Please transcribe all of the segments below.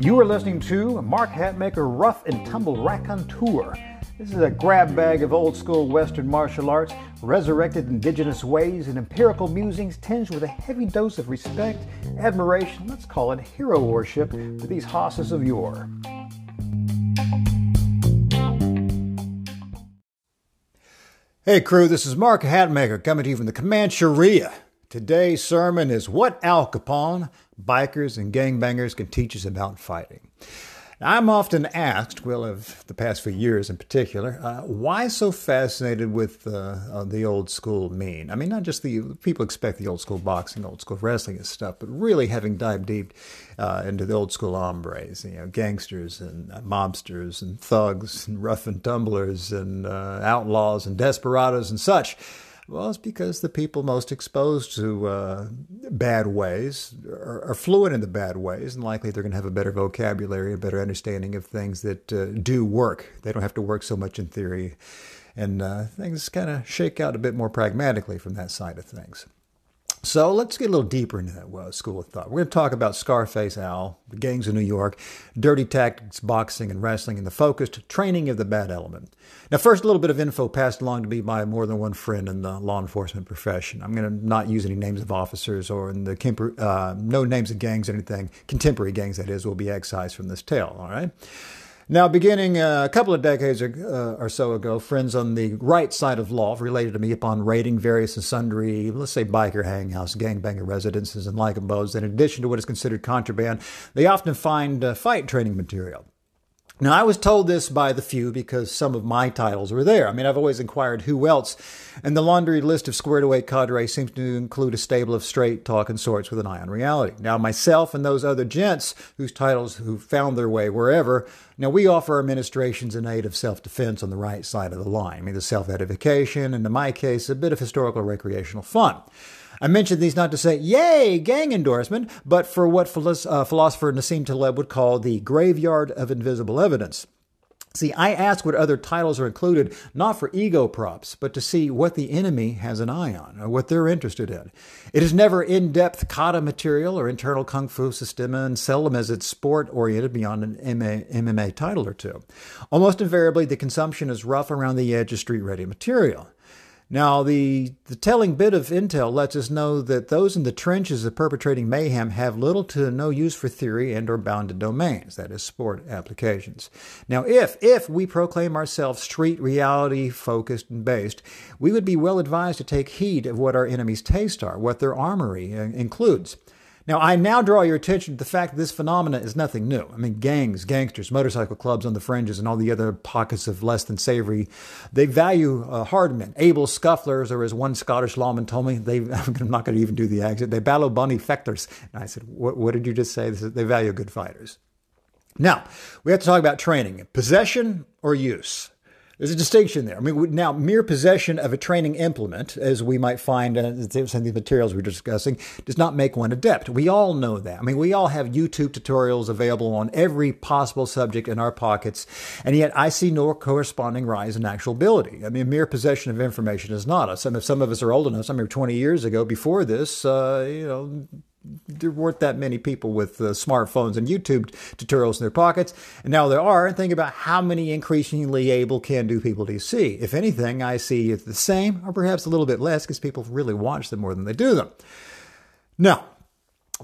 You are listening to Mark Hatmaker Rough and Tumble Raconteur. This is a grab bag of old school Western martial arts, resurrected indigenous ways, and empirical musings tinged with a heavy dose of respect, admiration, let's call it hero worship, for these hosses of yore. Hey crew, this is Mark Hatmaker coming to you from the Comancheria. Today's sermon is What Al Capone, Bikers, and Gangbangers Can Teach Us About Fighting. I'm often asked, well, of the past few years in particular, uh, why so fascinated with uh, uh, the old school mean? I mean, not just the people expect the old school boxing, old school wrestling and stuff, but really having dived deep uh, into the old school hombres, you know, gangsters and uh, mobsters and thugs and rough and tumblers and uh, outlaws and desperados and such. Well, it's because the people most exposed to uh, bad ways are, are, fluent in the bad ways, and likely they're going to have a better vocabulary, a better understanding of things that uh, do work. They don't have to work so much in theory, and uh, things kind of shake out a bit more pragmatically from that side of things. So let's get a little deeper into that school of thought. We're going to talk about Scarface Al, the gangs of New York, dirty tactics, boxing, and wrestling, and the focused training of the bad element. Now, first, a little bit of info passed along to me by more than one friend in the law enforcement profession. I'm going to not use any names of officers or in the uh, no names of gangs or anything. Contemporary gangs, that is, will be excised from this tale. All right. Now, beginning uh, a couple of decades uh, or so ago, friends on the right side of law related to me upon raiding various and sundry, let's say, biker hangouts, gangbanger residences, and like abodes. In addition to what is considered contraband, they often find uh, fight training material. Now, I was told this by the few because some of my titles were there. I mean, I've always inquired who else, and the laundry list of squared away cadre seems to include a stable of straight talking sorts with an eye on reality. Now, myself and those other gents whose titles who found their way wherever, now we offer our administrations in aid of self defense on the right side of the line. I mean, the self edification, and in my case, a bit of historical recreational fun. I mention these not to say, yay, gang endorsement, but for what uh, philosopher Nassim Taleb would call the graveyard of invisible evidence. See, I ask what other titles are included, not for ego props, but to see what the enemy has an eye on, or what they're interested in. It is never in depth kata material or internal kung fu system, and seldom is it sport oriented beyond an MMA title or two. Almost invariably, the consumption is rough around the edge of street ready material. Now, the, the telling bit of intel lets us know that those in the trenches of perpetrating mayhem have little to no use for theory and or bounded domains, that is, sport applications. Now, if, if we proclaim ourselves street reality focused and based, we would be well advised to take heed of what our enemies' tastes are, what their armory uh, includes. Now, I now draw your attention to the fact that this phenomena is nothing new. I mean, gangs, gangsters, motorcycle clubs on the fringes, and all the other pockets of less than savory, they value uh, hard men, able scufflers, or as one Scottish lawman told me, they, I'm not going to even do the accent, they battle bunny fectors. And I said, what, what did you just say? They, they value good fighters. Now, we have to talk about training possession or use. There's a distinction there. I mean, now, mere possession of a training implement, as we might find in some of the materials we're discussing, does not make one adept. We all know that. I mean, we all have YouTube tutorials available on every possible subject in our pockets, and yet I see no corresponding rise in actual ability. I mean, mere possession of information is not. Some, some of us are old enough. Some remember 20 years ago, before this, uh, you know, there weren't that many people with uh, smartphones and YouTube tutorials in their pockets, and now there are. And think about how many increasingly able can-do people do you see? If anything, I see the same, or perhaps a little bit less, because people really watch them more than they do them. Now,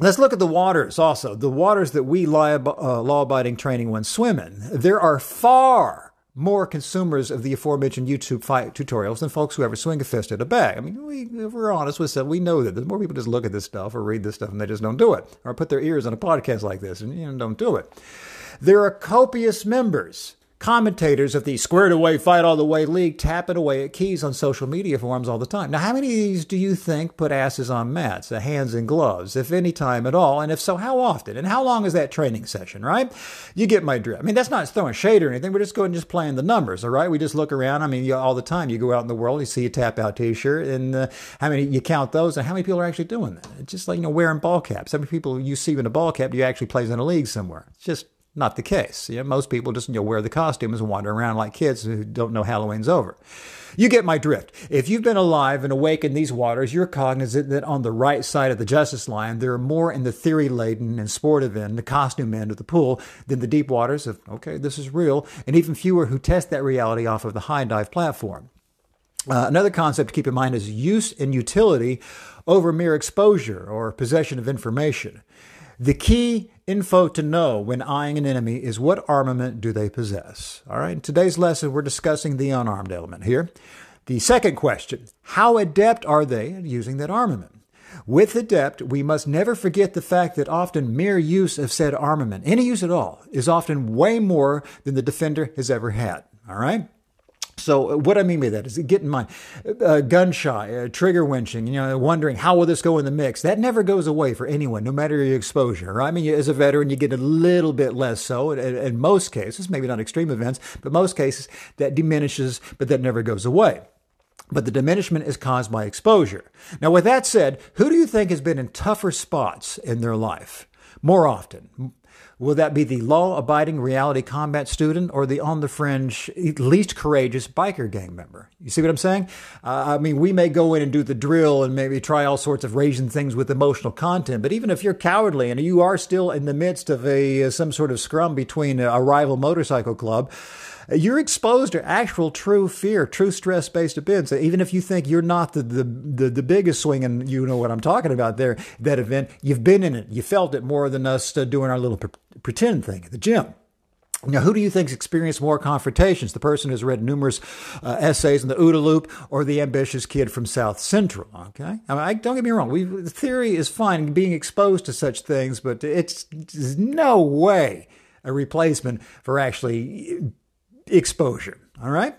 Let's look at the waters also. The waters that we uh, law abiding training when in. There are far more consumers of the aforementioned YouTube tutorials than folks who ever swing a fist at a bag. I mean, we, if we're honest with ourselves, we know that. The more people just look at this stuff or read this stuff and they just don't do it, or put their ears on a podcast like this and you know, don't do it. There are copious members commentators of the squared away fight all the way league tapping away at keys on social media forums all the time. Now, how many of these do you think put asses on mats, uh, hands in gloves, if any time at all? And if so, how often? And how long is that training session, right? You get my drift. I mean, that's not throwing shade or anything. We're just going and just playing the numbers, all right? We just look around. I mean, you, all the time you go out in the world, you see a tap out t shirt, and uh, how many you count those, and how many people are actually doing that? It's just like, you know, wearing ball caps. How many people you see in a ball cap do you actually plays in a league somewhere? It's just Not the case. You know, most people just you know, wear the costumes and wander around like kids who don't know Halloween's over. You get my drift. If you've been alive and awake in these waters, you're cognizant that on the right side of the justice line, there are more in the theory laden and sportive end, the costume end of the pool, than the deep waters of, okay, this is real, and even fewer who test that reality off of the high dive platform. Uh, another concept to keep in mind is use and utility over mere exposure or possession of information. The key info to know when eyeing an enemy is what armament do they possess. All right, in today's lesson, we're discussing the unarmed element here. The second question how adept are they at using that armament? With adept, we must never forget the fact that often mere use of said armament, any use at all, is often way more than the defender has ever had. All right? So uh, what I mean by that is get in mind, uh, gun shy, uh, trigger winching, you know, wondering how will this go in the mix. That never goes away for anyone, no matter your exposure. Right? I mean, as a veteran, you get a little bit less so. In, in most cases, maybe not extreme events, but most cases that diminishes, but that never goes away. But the diminishment is caused by exposure. Now, with that said, who do you think has been in tougher spots in their life more often? Will that be the law abiding reality combat student or the on the fringe, least courageous biker gang member? You see what I'm saying? Uh, I mean, we may go in and do the drill and maybe try all sorts of raising things with emotional content, but even if you're cowardly and you are still in the midst of a some sort of scrum between a rival motorcycle club, you're exposed to actual true fear, true stress based events. Even if you think you're not the, the, the, the, biggest swing, and you know what I'm talking about there, that event, you've been in it. You felt it more than us uh, doing our little pretend thing at the gym. Now, who do you think's experienced more confrontations? The person who's read numerous uh, essays in the OODA loop or the ambitious kid from South Central? Okay. I mean, I, don't get me wrong. We, the theory is fine, being exposed to such things, but it's, it's no way a replacement for actually exposure. All right?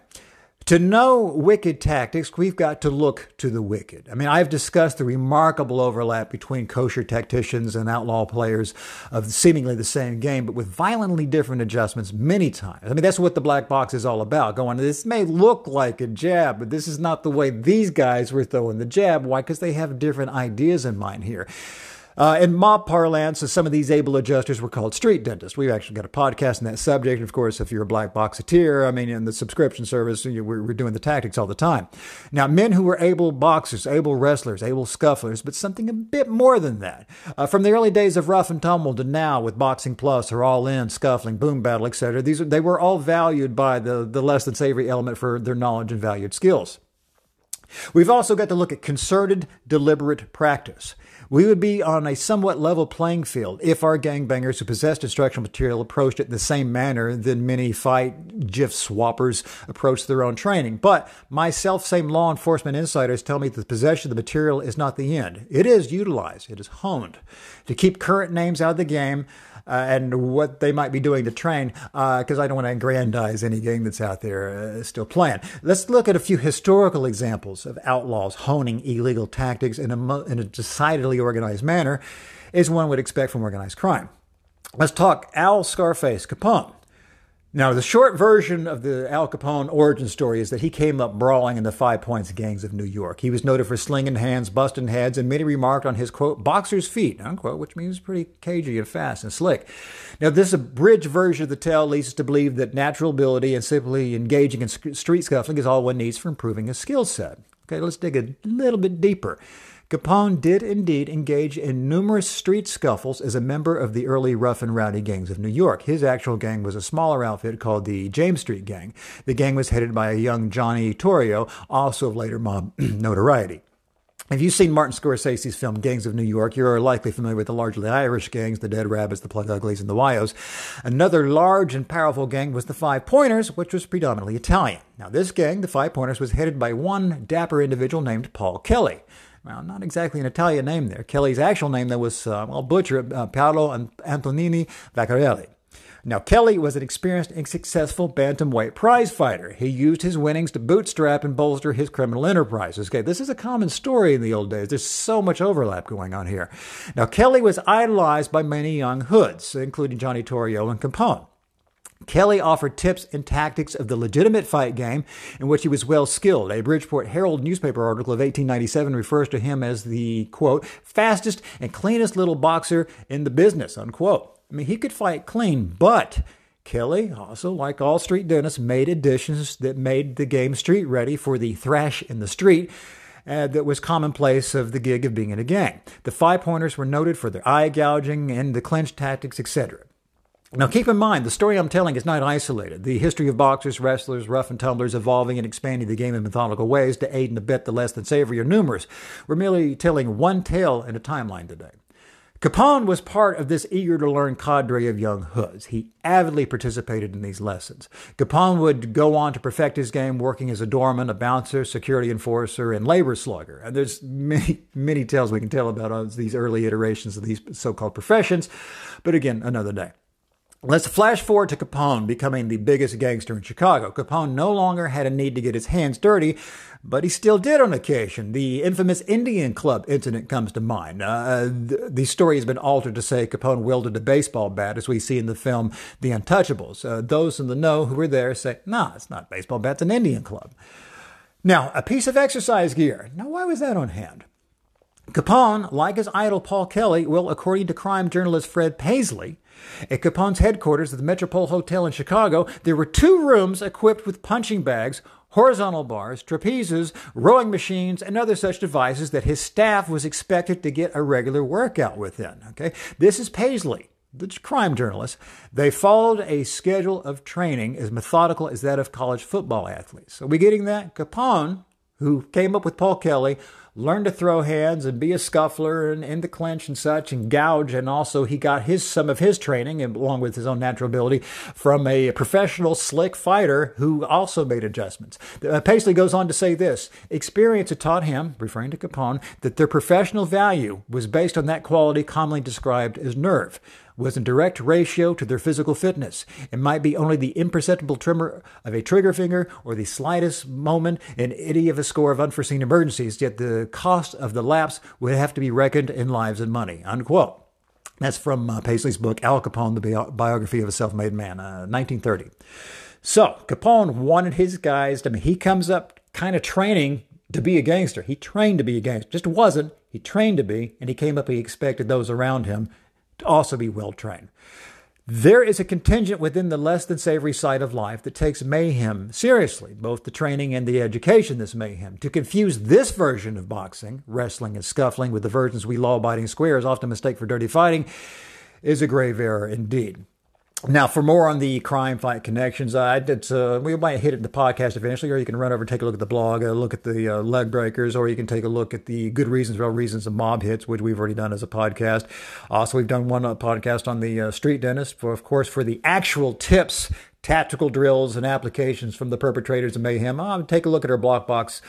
To know wicked tactics, we've got to look to the wicked. I mean, I've discussed the remarkable overlap between kosher tacticians and outlaw players of seemingly the same game, but with violently different adjustments many times. I mean, that's what the black box is all about. Going, this may look like a jab, but this is not the way these guys were throwing the jab. Why? Because they have different ideas in mind here. Uh, in mob parlance, some of these able adjusters were called street dentists. We've actually got a podcast on that subject. Of course, if you're a black boxeteer, I mean, in the subscription service, we're, we're doing the tactics all the time. Now, men who were able boxers, able wrestlers, able scufflers, but something a bit more than that. Uh, from the early days of rough and tumble to now with Boxing Plus or All In, Scuffling, Boom Battle, etc., these they were all valued by the, the less than savory element for their knowledge and valued skills. We've also got to look at concerted, deliberate practice. We would be on a somewhat level playing field if our gangbangers who possessed instructional material approached it in the same manner that many fight GIF swappers approach their own training. But my self same law enforcement insiders tell me that the possession of the material is not the end. It is utilized, it is honed to keep current names out of the game uh, and what they might be doing to train, because uh, I don't want to aggrandize any gang that's out there uh, still playing. Let's look at a few historical examples of outlaws honing illegal tactics in a, in a decidedly organized manner, as one would expect from organized crime. Let's talk Al Scarface Capone. Now, the short version of the Al Capone origin story is that he came up brawling in the Five Points gangs of New York. He was noted for slinging hands, busting heads, and many remarked on his, quote, boxer's feet, unquote, which means pretty cagey and fast and slick. Now, this abridged version of the tale leads us to believe that natural ability and simply engaging in street scuffling is all one needs for improving a skill set. Okay, let's dig a little bit deeper. Capone did indeed engage in numerous street scuffles as a member of the early rough and rowdy gangs of New York. His actual gang was a smaller outfit called the James Street Gang. The gang was headed by a young Johnny Torrio, also of later mob notoriety. If you've seen Martin Scorsese's film Gangs of New York, you're likely familiar with the largely Irish gangs, the Dead Rabbits, the Plug Uglies, and the Whyos. Another large and powerful gang was the Five Pointers, which was predominantly Italian. Now, this gang, the Five Pointers, was headed by one dapper individual named Paul Kelly. Well, not exactly an Italian name there. Kelly's actual name that was, uh, well, butcher, uh, Paolo Antonio Vaccarelli. Now, Kelly was an experienced and successful bantamweight prize fighter. He used his winnings to bootstrap and bolster his criminal enterprises. Okay, this is a common story in the old days. There's so much overlap going on here. Now, Kelly was idolized by many young hoods, including Johnny Torrio and Capone. Kelly offered tips and tactics of the legitimate fight game in which he was well skilled. A Bridgeport Herald newspaper article of 1897 refers to him as the, quote, fastest and cleanest little boxer in the business, unquote. I mean, he could fight clean, but Kelly, also like all street dentists, made additions that made the game street ready for the thrash in the street. Uh, that was commonplace of the gig of being in a gang. The five pointers were noted for their eye gouging and the clinch tactics, etc. Now, keep in mind, the story I'm telling is not isolated. The history of boxers, wrestlers, rough and tumblers evolving and expanding the game in methodical ways to aid and abet the less than savory are numerous. We're merely telling one tale in a timeline today. Capone was part of this eager to learn cadre of young hoods. He avidly participated in these lessons. Capone would go on to perfect his game working as a doorman, a bouncer, security enforcer, and labor slugger. And there's many, many tales we can tell about these early iterations of these so called professions, but again, another day. Let's flash forward to Capone becoming the biggest gangster in Chicago. Capone no longer had a need to get his hands dirty, but he still did on occasion. The infamous Indian Club incident comes to mind. Uh, the, the, story has been altered to say Capone wielded a baseball bat, as we see in the film The Untouchables. Uh, those in the know who were there say, nah, it's not baseball bat, it's an Indian Club. Now, a piece of exercise gear. Now, why was that on hand? Capone, like his idol Paul Kelly, will, according to crime journalist Fred Pasley, at Capone's headquarters at the Metropole Hotel in Chicago, there were two rooms equipped with punching bags, horizontal bars, trapezes, rowing machines, and other such devices that his staff was expected to get a regular workout within. Okay, this is Pasley, the crime journalist. They followed a schedule of training as methodical as that of college football athletes. So we getting that? Capone, who came up with Paul Kelly, learned to throw hands and be a scuffler and in the clinch and such and gouge. And also, he got his some of his training, along with his own natural ability, from a professional slick fighter who also made adjustments. Uh, Pasley goes on to say this experience had taught him, referring to Capone, that their professional value was based on that quality commonly described as nerve was in direct ratio to their physical fitness. It might be only the imperceptible tremor of a trigger finger or the slightest moment in any of a score of unforeseen emergencies, yet the cost of the lapse would have to be reckoned in lives and money. Unquote. That's from uh, Pasley's book, Al Capone, the Bi- Biography of a Self-Made Man, uh, 1930. So Capone wanted his guys to, I mean, he comes up kind of training to be a gangster. He trained to be a gangster. Just wasn't. He trained to be, and he came up, he expected those around him to also be well trained. There is a contingent within the less than savory side of life that takes mayhem seriously, both the training and the education this mayhem. To confuse this version of boxing, wrestling, and scuffling with the versions we law abiding squares often mistake for dirty fighting is a grave error indeed. Now, for more on the crime fight connections, I did. Uh, we might hit it in the podcast eventually, or you can run over take a look at the blog, uh, look at the uh, leg breakers, or you can take a look at the good reasons, real reasons of mob hits, which we've already done as a podcast. Also, we've done one uh, podcast on the uh, street dentist, for of course, for the actual tips, tactical drills, and applications from the perpetrators of mayhem. Uh, take a look at our black box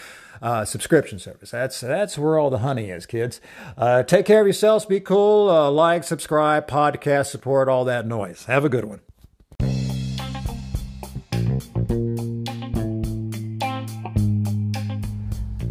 uh, subscription service. That's that's where all the honey is, kids. Uh, take care of yourselves. Be cool. Uh, like, subscribe, podcast support, all that noise. Have a good one.